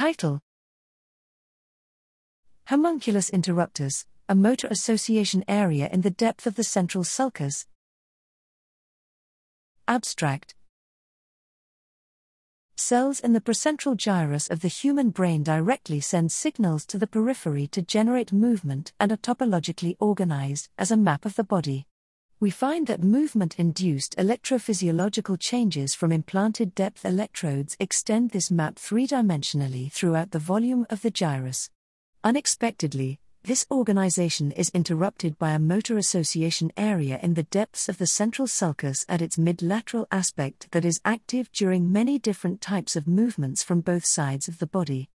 Title Homunculus interruptus, a motor association area in the depth of the central sulcus. Abstract Cells in the precentral gyrus of the human brain directly send signals to the periphery to generate movement and are topologically organized as a map of the body. We find that movement induced electrophysiological changes from implanted depth electrodes extend this map three dimensionally throughout the volume of the gyrus. Unexpectedly, this organization is interrupted by a motor association area in the depths of the central sulcus at its mid lateral aspect that is active during many different types of movements from both sides of the body.